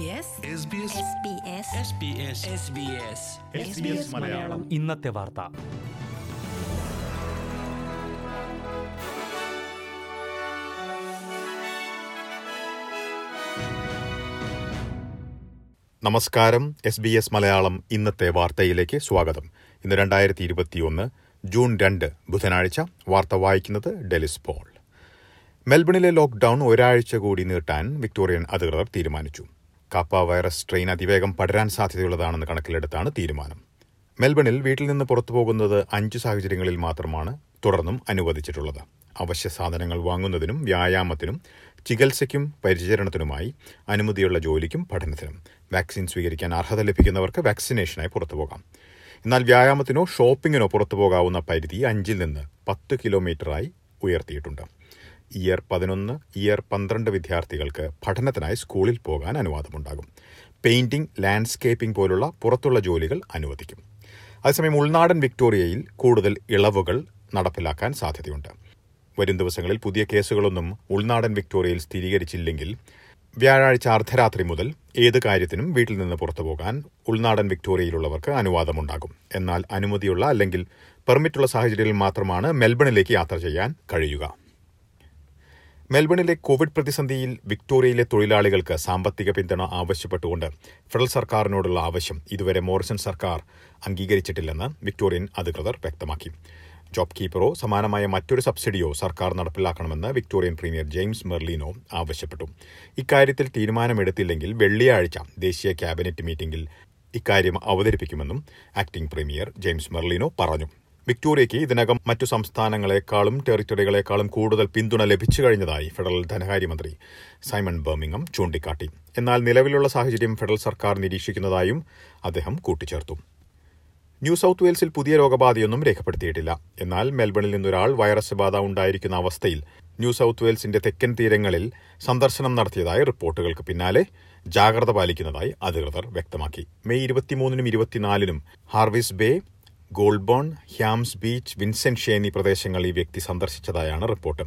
SBS Malayalam. ഇന്നത്തെ വാർത്ത. നമസ്കാരം. എസ് ബി എസ് മലയാളം ഇന്നത്തെ വാർത്തയിലേക്ക് സ്വാഗതം. ഇന്ന് രണ്ടായിരത്തി ഇരുപത്തിയൊന്ന് ജൂൺ രണ്ട് ബുധനാഴ്ച വാർത്ത വായിക്കുന്നത് ഡെലിസ് പോൾ. മെൽബണിലെ ലോക്ക്ഡൌൺ ഒരാഴ്ച കൂടി നീട്ടാൻ വിക്ടോറിയൻ അധികൃതർ തീരുമാനിച്ചു. കാപ്പ വൈറസ് സ്ട്രെയിൻ അതിവേഗം പടരാൻ സാധ്യതയുള്ളതാണെന്ന് കണക്കിലെടുത്താണ് തീരുമാനം. മെൽബണിൽ വീട്ടിൽ നിന്ന് പുറത്തു പോകുന്നത് അഞ്ച് സാഹചര്യങ്ങളിൽ മാത്രമാണ് തുടർന്നും അനുവദിച്ചിട്ടുള്ളത്. അവശ്യ സാധനങ്ങൾ വാങ്ങുന്നതിനും വ്യായാമത്തിനും ചികിത്സയ്ക്കും പരിചരണത്തിനുമായി അനുമതിയുള്ള ജോലിക്കും പഠനത്തിനും വാക്സിൻ സ്വീകരിക്കാൻ അർഹത ലഭിക്കുന്നവർക്ക് വാക്സിനേഷനായി പുറത്തു പോകാം. എന്നാൽ വ്യായാമത്തിനോ ഷോപ്പിങ്ങിനോ പുറത്തു പോകാവുന്ന പരിധി അഞ്ചിൽ നിന്ന് പത്ത് കിലോമീറ്ററായി ഉയർത്തിയിട്ടുണ്ട്. ഇയർ പതിനൊന്ന് ഇയർ പന്ത്രണ്ട് വിദ്യാർത്ഥികൾക്ക് പഠനത്തിനായി സ്കൂളിൽ പോകാൻ അനുവാദമുണ്ടാകും. പെയിന്റിംഗ് ലാൻഡ്സ്കേപ്പിംഗ് പോലുള്ള പുറത്തുള്ള ജോലികൾ അനുവദിക്കും. അതേസമയം ഉൾനാടൻ വിക്ടോറിയയിൽ കൂടുതൽ ഇളവുകൾ നടപ്പിലാക്കാൻ സാധ്യതയുണ്ട്. വരും ദിവസങ്ങളിൽ പുതിയ കേസുകളൊന്നും ഉൾനാടൻ വിക്ടോറിയയിൽ സ്ഥിരീകരിച്ചില്ലെങ്കിൽ വ്യാഴാഴ്ച അർദ്ധരാത്രി മുതൽ ഏത് കാര്യത്തിനും വീട്ടിൽ നിന്ന് പുറത്തു പോകാൻ ഉൾനാടൻ വിക്ടോറിയയിലുള്ളവർക്ക് അനുവാദമുണ്ടാകും. എന്നാൽ അനുമതിയുള്ള അല്ലെങ്കിൽ പെർമിറ്റുള്ള സാഹചര്യങ്ങളിൽ മാത്രമാണ് മെൽബണിലേക്ക് യാത്ര ചെയ്യാൻ കഴിയുക. മെൽബണിലെ കോവിഡ് പ്രതിസന്ധിയിൽ വിക്ടോറിയയിലെ തൊഴിലാളികൾക്ക് സാമ്പത്തിക പിന്തുണ ആവശ്യപ്പെട്ടുകൊണ്ട് ഫെഡറൽ സർക്കാരിനോടുള്ള ആവശ്യം ഇതുവരെ മോറിസൺ സർക്കാർ അംഗീകരിച്ചിട്ടില്ലെന്ന് വിക്ടോറിയൻ അധികൃതർ വ്യക്തമാക്കി. ജോബ് കീപ്പറോ സമാനമായ മറ്റൊരു സബ്സിഡിയോ സർക്കാർ നടപ്പിലാക്കണമെന്ന് വിക്ടോറിയൻ പ്രീമിയർ ജെയിംസ് മെർലിനോ ആവശ്യപ്പെട്ടു. ഇക്കാര്യത്തിൽ തീരുമാനമെടുത്തില്ലെങ്കിൽ വെള്ളിയാഴ്ച ദേശീയ ക്യാബിനറ്റ് മീറ്റിംഗിൽ ഇക്കാര്യം അവതരിപ്പിക്കുമെന്നും ആക്ടിംഗ് പ്രീമിയർ ജെയിംസ് മെർലിനോ പറഞ്ഞു. വിക്ടോറിയയ്ക്ക് ഇതിനകം മറ്റു സംസ്ഥാനങ്ങളെക്കാളും ടെറിറ്ററികളെക്കാളും കൂടുതൽ പിന്തുണ ലഭിച്ചു കഴിഞ്ഞതായി ഫെഡറൽ ധനകാര്യമന്ത്രി സൈമൺ ബർമിംഗം ചൂണ്ടിക്കാട്ടി. എന്നാൽ നിലവിലുള്ള സാഹചര്യം ഫെഡറൽ സർക്കാർ നിരീക്ഷിക്കുന്നതായും അദ്ദേഹം കൂട്ടിച്ചേർത്തു. ന്യൂ സൌത്ത് വെയിൽസിൽ പുതിയ രോഗബാധയൊന്നും രേഖപ്പെടുത്തിയിട്ടില്ല. എന്നാൽ മെൽബണിൽ നിന്നൊരാൾ വൈറസ് ബാധ ഉണ്ടായിരിക്കുന്ന അവസ്ഥയിൽ ന്യൂ സൌത്ത് വെയിൽസിന്റെ തെക്കൻ തീരങ്ങളിൽ സന്ദർശനം നടത്തിയതായി റിപ്പോർട്ടുകൾക്ക് പിന്നാലെ ജാഗ്രത പാലിക്കുന്നതായി അധികൃതർ വ്യക്തമാക്കി. മെയ് ഇരുപത്തിമൂന്നിനും ഇരുപത്തിനാലിനും Jervis Bay Goulburn Hyams Beach Vincent എന്നീ പ്രദേശങ്ങൾ ഈ വ്യക്തി സന്ദർശിച്ചതായാണ് റിപ്പോർട്ട്.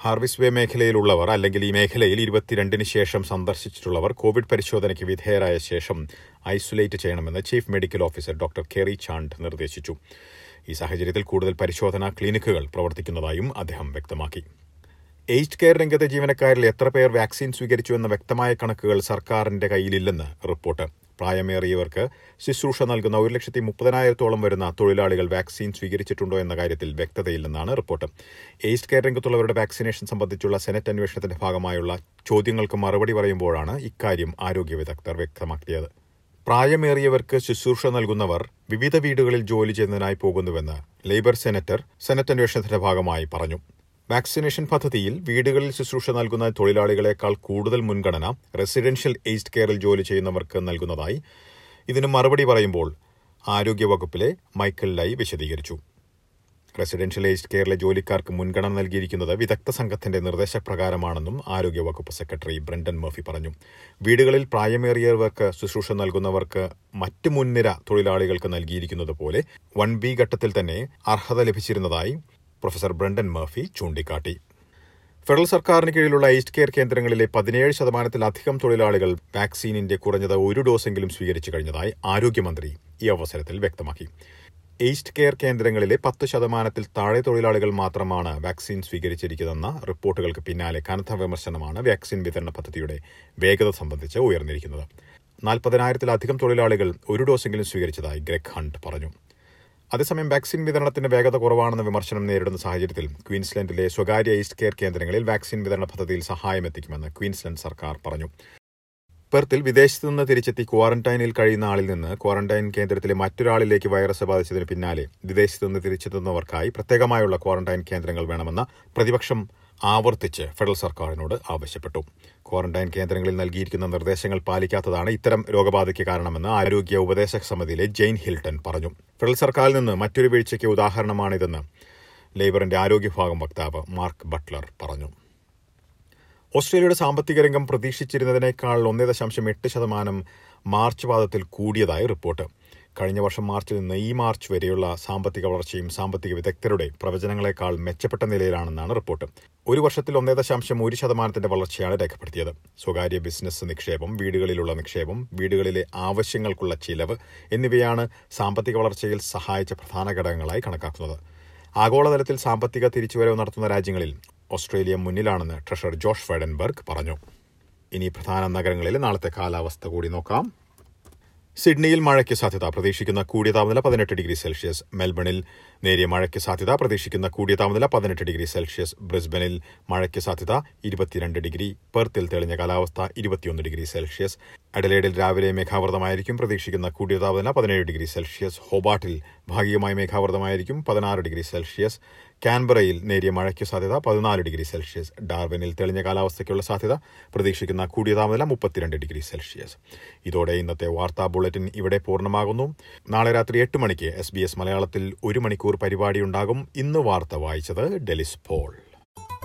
ഹാർവിസ് വേ മേഖലയിലുള്ളവർ അല്ലെങ്കിൽ ഈ മേഖലയിൽ ഇരുപത്തിരണ്ടിന് ശേഷം സന്ദർശിച്ചിട്ടുള്ളവർ കോവിഡ് പരിശോധനയ്ക്ക് വിധേയരായ ശേഷം ഐസൊലേറ്റ് ചെയ്യണമെന്ന് chief medical officer doctor Kerry Chant നിർദ്ദേശിച്ചു. ഈ സാഹചര്യത്തിൽ കൂടുതൽ പരിശോധനാ ക്ലിനിക്കുകൾ പ്രവർത്തിക്കുന്നതായും അദ്ദേഹം വ്യക്തമാക്കി. ഏജ്ഡ് കെയർ രംഗത്തെ ജീവനക്കാരിൽ എത്ര പേർ വാക്സിൻ സ്വീകരിച്ചു എന്ന വ്യക്തമായ കണക്കുകൾ സർക്കാരിന്റെ കയ്യിലില്ലെന്ന് റിപ്പോർട്ട്. പ്രായമേറിയവർക്ക് ശുശ്രൂഷ നൽകുന്ന ഒരു ലക്ഷത്തി മുപ്പതിനായിരത്തോളം വരുന്ന തൊഴിലാളികൾ വാക്സിൻ സ്വീകരിച്ചിട്ടുണ്ടോ എന്ന കാര്യത്തിൽ വ്യക്തതയില്ലെന്നാണ് റിപ്പോർട്ട്. എയ്ജ് കെയർ രംഗത്തുള്ളവരുടെ വാക്സിനേഷൻ സംബന്ധിച്ചുള്ള സെനറ്റ് അന്വേഷണത്തിന്റെ ഭാഗമായുള്ള ചോദ്യങ്ങൾക്ക് മറുപടി പറയുമ്പോഴാണ് ഇക്കാര്യം ആരോഗ്യ വിദഗ്ധർ വ്യക്തമാക്കിയത്. പ്രായമേറിയവർക്ക് ശുശ്രൂഷ നൽകുന്നവർ വിവിധ വീടുകളിൽ ജോലി ചെയ്യുന്നതിനായി പോകുന്നുവെന്ന് ലേബർ സെനറ്റർ സെനറ്റ് അന്വേഷണത്തിന്റെ ഭാഗമായി പറഞ്ഞു. വാക്സിനേഷൻ പദ്ധതിയിൽ വീടുകളിൽ ശുശ്രൂഷ നൽകുന്ന തൊഴിലാളികളെക്കാൾ കൂടുതൽ മുൻഗണന റെസിഡൻഷ്യൽ എയ്ഡ് കെയറിൽ ജോലി ചെയ്യുന്നവർക്ക് നൽകുന്നതായി ഇതിന് മറുപടി പറയുമ്പോൾ ആരോഗ്യവകുപ്പിലെ മൈക്കൽ ലൈ വിശദീകരിച്ചു. റെസിഡൻഷ്യൽ എയ്ഡ് കെയറിലെ ജോലിക്കാർക്ക് മുൻഗണന നൽകിയിരിക്കുന്നത് വിദഗ്ധ സംഘത്തിന്റെ നിർദ്ദേശപ്രകാരമാണെന്നും ആരോഗ്യവകുപ്പ് സെക്രട്ടറി ബ്രണ്ടൻ മർഫി പറഞ്ഞു. വീടുകളിൽ പ്രായമേറിയവർക്ക് ശുശ്രൂഷ നൽകുന്നവർക്ക് മറ്റ് മുൻനിര തൊഴിലാളികൾക്ക് നൽകിയിരിക്കുന്നത് പോലെ വൺ ബി ഘട്ടത്തിൽ തന്നെ അർഹത ലഭിച്ചിരുന്നതായി പ്രൊഫസർ ബ്രണ്ടൻ മർഫി ചൂണ്ടിക്കാട്ടി. ഫെഡറൽ സർക്കാരിന് കീഴിലുള്ള ഈസ്റ്റ് കെയർ കേന്ദ്രങ്ങളിലെ പതിനേഴ് ശതമാനത്തിലധികം തൊഴിലാളികൾ വാക്സിനിന്റെ കുറഞ്ഞത് ഒരു ഡോസെങ്കിലും സ്വീകരിച്ചു കഴിഞ്ഞതായി ആരോഗ്യമന്ത്രി ഈ അവസരത്തിൽ വ്യക്തമാക്കി. ഈസ്റ്റ് കെയർ കേന്ദ്രങ്ങളിലെ പത്ത് ശതമാനത്തിൽ താഴെ തൊഴിലാളികൾ മാത്രമാണ് വാക്സിൻ സ്വീകരിച്ചിരിക്കുന്നതെന്ന റിപ്പോർട്ടുകൾക്ക് പിന്നാലെ കനത്ത വിമർശനമാണ് വാക്സിൻ വിതരണ പദ്ധതിയുടെ വേഗത സംബന്ധിച്ച് ഉയർന്നിരിക്കുന്നത്. നാൽപ്പതിനായിരത്തിലധികം തൊഴിലാളികൾ ഒരു ഡോസെങ്കിലും സ്വീകരിച്ചതായി ഗ്രെഗ് ഹണ്ട് പറഞ്ഞു. അതേസമയം വാക്സിൻ വിതരണത്തിന്റെ വേഗത കുറവാണെന്ന വിമർശനം നേരിടുന്ന സാഹചര്യത്തിൽ ക്വീൻസ്ലൻഡിലെ സ്വകാര്യ ഈസ്റ്റ് കെയർ കേന്ദ്രങ്ങളിൽ വാക്സിൻ വിതരണ പദ്ധതിയിൽ സഹായം എത്തിക്കുമെന്ന് ക്വീൻസ്ലൻഡ് സർക്കാർ പറഞ്ഞു. പെർത്തിൽ വിദേശത്തു നിന്ന് തിരിച്ചെത്തി ക്വാറന്റൈനിൽ കഴിയുന്ന ആളിൽ നിന്ന് ക്വാറന്റൈൻ കേന്ദ്രത്തിലെ മറ്റൊരാളിലേക്ക് വൈറസ് ബാധിച്ചതിന് പിന്നാലെ വിദേശത്തു നിന്ന് തിരിച്ചെത്തുന്നവർക്കായി പ്രത്യേകമായുള്ള ക്വാറന്റൈൻ കേന്ദ്രങ്ങൾ വേണമെന്ന പ്രതിപക്ഷം ആവർത്തിച്ച് ഫെഡറൽ സർക്കാരിനോട് ആവശ്യപ്പെട്ടു. ക്വാറന്റൈൻ കേന്ദ്രങ്ങളിൽ നൽകിയിരിക്കുന്ന നിർദ്ദേശങ്ങൾ പാലിക്കാത്തതാണ് ഇത്തരം രോഗബാധയ്ക്ക് കാരണമെന്ന് ആരോഗ്യ ഉപദേശക സമിതിയിലെ ജെയിൻ ഹിൽട്ടൺ പറഞ്ഞു. ഫെഡറൽ സർക്കാരിൽ നിന്ന് മറ്റൊരു വീഴ്ചയ്ക്ക് ഉദാഹരണമാണിതെന്ന് ലേബറിന്റെ ആരോഗ്യവിഭാഗം വക്താവ് മാർക്ക് ബട്ട്ലർ പറഞ്ഞു. ഓസ്ട്രേലിയയുടെ സാമ്പത്തിക രംഗം പ്രതീക്ഷിച്ചിരുന്നതിനേക്കാൾ ഒന്നേ ദശാംശം എട്ട് ശതമാനം മാർച്ച് വാദത്തിൽ കൂടിയതായി റിപ്പോർട്ട്. കഴിഞ്ഞ വർഷം മാർച്ചിൽ നിന്ന് ഈ മാർച്ച് വരെയുള്ള സാമ്പത്തിക വളർച്ചയും സാമ്പത്തിക വിദഗ്ധരുടെ പ്രവചനങ്ങളെക്കാൾ മെച്ചപ്പെട്ട നിലയിലാണെന്നാണ് റിപ്പോർട്ട്. ഒരു വർഷത്തിൽ ഒന്നേ ദശാംശം ഒരു ശതമാനത്തിന്റെ വളർച്ചയാണ് രേഖപ്പെടുത്തിയത്. സ്വകാര്യ ബിസിനസ് നിക്ഷേപം വീടുകളിലുള്ള നിക്ഷേപം വീടുകളിലെ ആവശ്യങ്ങൾക്കുള്ള ചിലവ് എന്നിവയാണ് സാമ്പത്തിക വളർച്ചയിൽ സഹായിച്ച പ്രധാന ഘടകങ്ങളായി കണക്കാക്കുന്നത്. ആഗോളതലത്തിൽ സാമ്പത്തിക തിരിച്ചുവരവ് നടത്തുന്ന രാജ്യങ്ങളിൽ ഓസ്ട്രേലിയ മുന്നിലാണെന്ന് ട്രഷർ ജോഷ് ഫെഡൻബർഗ് പറഞ്ഞു. ഇനി പ്രധാന നഗരങ്ങളിൽ നാളത്തെ കാലാവസ്ഥ കൂടി നോക്കാം. സിഡ്നിയിൽ മഴയ്ക്ക് സാധ്യത. പ്രതീക്ഷിക്കുന്ന കൂടിയ താപനില പതിനെട്ട് ഡിഗ്രി സെൽഷ്യസ്. മെൽബണിൽ നേരിയ മഴയ്ക്ക് സാധ്യത. പ്രതീക്ഷിക്കുന്ന കൂടിയ താപനില പതിനെട്ട് ഡിഗ്രി സെൽഷ്യസ്. ബ്രിസ്ബനിൽ മഴയ്ക്ക് സാധ്യത ഇരുപത്തിരണ്ട് ഡിഗ്രി. പെർത്തിൽ തെളിഞ്ഞ കാലാവസ്ഥ ഇരുപത്തിയൊന്ന് ഡിഗ്രി സെൽഷ്യസ്. അഡലേഡിൽ രാവിലെ മേഘാവൃതമായിരിക്കും പ്രതീക്ഷിക്കുന്ന കൂടിയ താപനില പതിനേഴ് ഡിഗ്രി സെൽഷ്യസ്. ഹോബാട്ടിൽ ഭാഗികമായി മേഘാവൃതമായിരിക്കും പതിനാറ് ഡിഗ്രി സെൽഷ്യസ്. കാൻബറയിൽ നേരിയ മഴയ്ക്ക് സാധ്യത പതിനാല് ഡിഗ്രി സെൽഷ്യസ്. ഡാർവിനിൽ തെളിഞ്ഞ കാലാവസ്ഥയ്ക്കുള്ള സാധ്യത പ്രതീക്ഷിക്കുന്ന കൂടിയ താപനില മുപ്പത്തിരണ്ട് ഡിഗ്രി സെൽഷ്യസ്. ഇതോടെ ഇന്നത്തെ വാർത്താ ബുള്ളറ്റിൻ ഇവിടെ പൂർണമാകുന്നു. നാളെ രാത്രി എട്ട് മണിക്ക് എസ് ബി എസ് മലയാളത്തിൽ ഒരു മണിക്കൂർ പരിപാടിയുണ്ടാകും. ഇന്ന് വാർത്ത വായിച്ചത് ഡെലിസ് പോൾ.